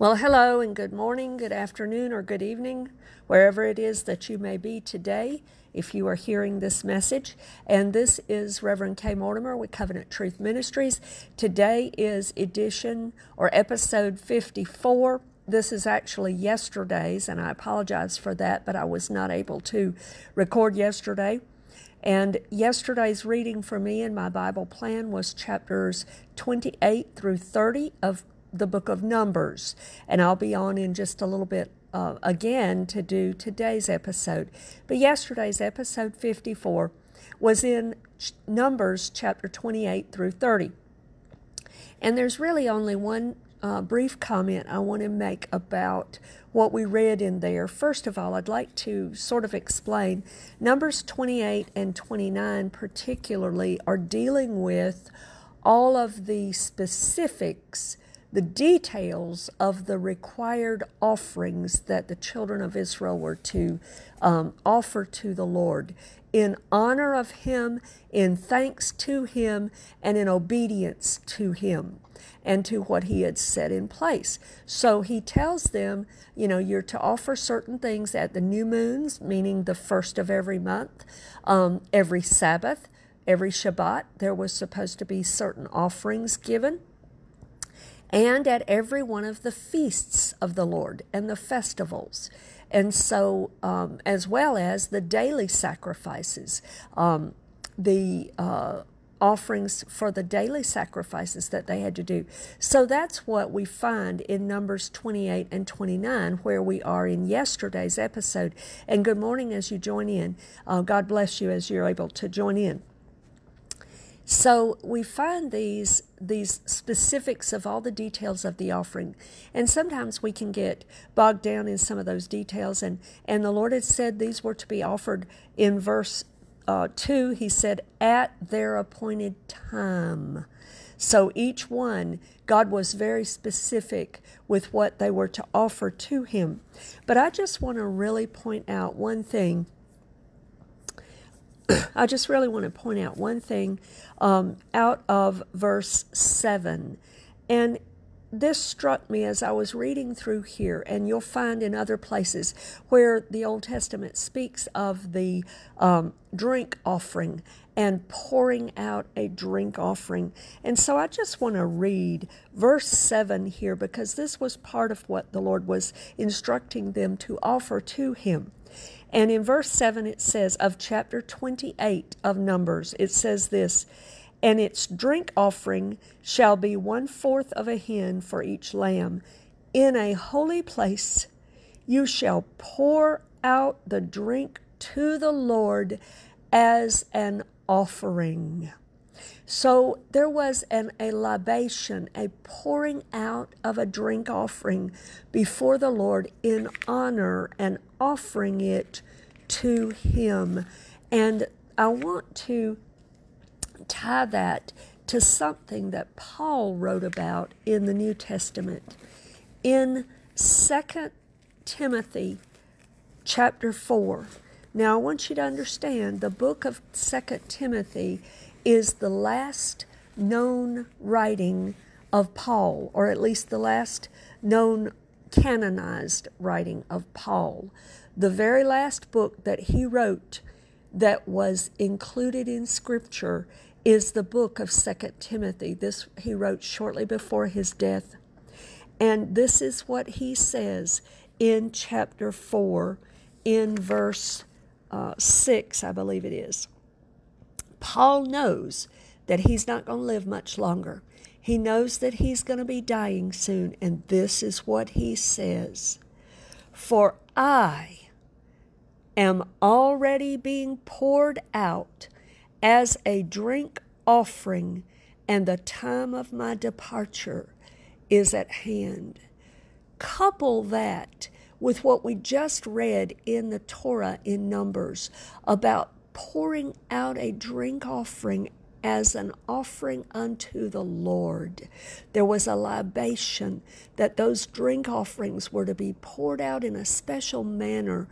Well, hello and good morning, good afternoon, or good evening, wherever it is that you may be today, if you are hearing this message. And this is Reverend K. Mortimer with Covenant Truth Ministries. Today is edition or episode 54. This is actually yesterday's, and I apologize for that, but I was not able to record yesterday. And yesterday's reading for me in my Bible plan was chapters 28 through 30 of the book of Numbers. And I'll be on in just a little bit uh, again to do today's episode. But yesterday's episode 54 was in Numbers chapter 28 through 30. And there's really only one uh, brief comment I want to make about what we read in there. First of all, I'd like to sort of explain Numbers 28 and 29, particularly, are dealing with all of the specifics the details of the required offerings that the children of Israel were to um, offer to the Lord in honor of Him, in thanks to Him, and in obedience to Him and to what He had set in place. So He tells them, you know, you're to offer certain things at the new moons, meaning the first of every month, um, every Sabbath, every Shabbat, there was supposed to be certain offerings given and at every one of the feasts of the Lord and the festivals. And so, um, as well as the daily sacrifices, um, the uh, offerings for the daily sacrifices that they had to do. So that's what we find in Numbers 28 and 29, where we are in yesterday's episode. And good morning as you join in. Uh, God bless you as you're able to join in. So we find these these specifics of all the details of the offering, and sometimes we can get bogged down in some of those details. And and the Lord had said these were to be offered in verse uh, two. He said at their appointed time. So each one, God was very specific with what they were to offer to Him. But I just want to really point out one thing I just really want to point out one thing um, out of verse 7. And this struck me as I was reading through here, and you'll find in other places where the Old Testament speaks of the um, drink offering and pouring out a drink offering. And so I just want to read verse 7 here because this was part of what the Lord was instructing them to offer to Him. And in verse 7, it says, of chapter 28 of Numbers, it says this And its drink offering shall be one fourth of a hin for each lamb. In a holy place you shall pour out the drink to the Lord as an offering. So there was an, a libation, a pouring out of a drink offering before the Lord in honor and offering it to Him. And I want to tie that to something that Paul wrote about in the New Testament. In 2 Timothy chapter 4. Now, I want you to understand the book of 2 Timothy is the last known writing of Paul, or at least the last known canonized writing of Paul. The very last book that he wrote that was included in Scripture is the book of Second Timothy. This he wrote shortly before his death. And this is what he says in chapter 4, in verse uh, 6, I believe it is. Paul knows that he's not going to live much longer. He knows that he's going to be dying soon, and this is what he says For I am already being poured out as a drink offering, and the time of my departure is at hand. Couple that with what we just read in the Torah in Numbers about pouring out a drink offering as an offering unto the Lord. There was a libation that those drink offerings were to be poured out in a special manner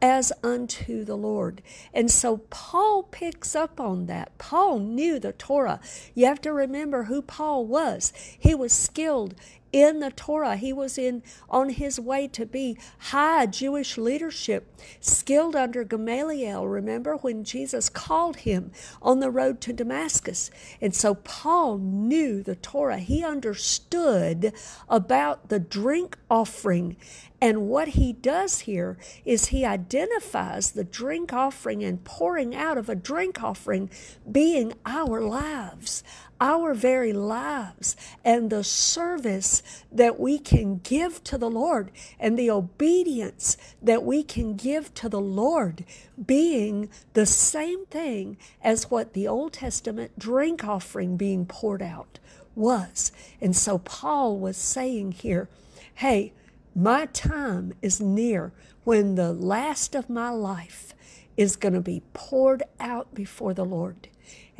as unto the Lord. And so Paul picks up on that. Paul knew the Torah. You have to remember who Paul was. He was skilled in the Torah. He was in on his way to be high Jewish leadership, skilled under Gamaliel. Remember when Jesus called him on the road to Damascus? And so Paul knew the Torah. He understood about the drink offering and what he does here is he identifies the drink offering and pouring out of a drink offering being our lives, our very lives, and the service that we can give to the Lord, and the obedience that we can give to the Lord being the same thing as what the Old Testament drink offering being poured out was. And so Paul was saying here, hey, my time is near when the last of my life is going to be poured out before the Lord.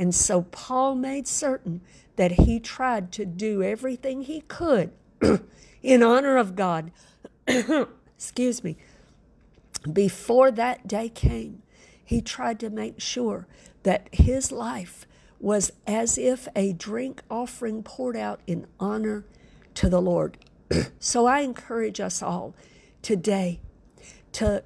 And so Paul made certain that he tried to do everything he could in honor of God. Excuse me. Before that day came, he tried to make sure that his life was as if a drink offering poured out in honor to the Lord. so I encourage us all today to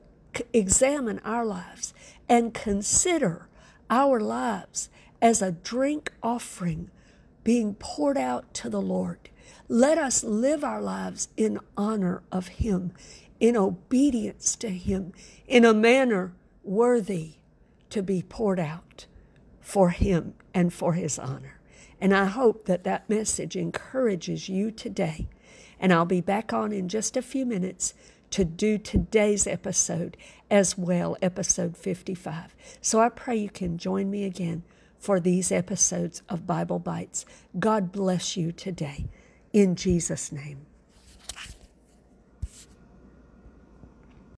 examine our lives and consider our lives as a drink offering being poured out to the Lord. Let us live our lives in honor of Him, in obedience to Him, in a manner worthy to be poured out for Him and for His honor. And I hope that that message encourages you today and I'll be back on in just a few minutes to do today's episode as well, episode 55. So I pray you can join me again for these episodes of Bible Bites. God bless you today. In Jesus' name.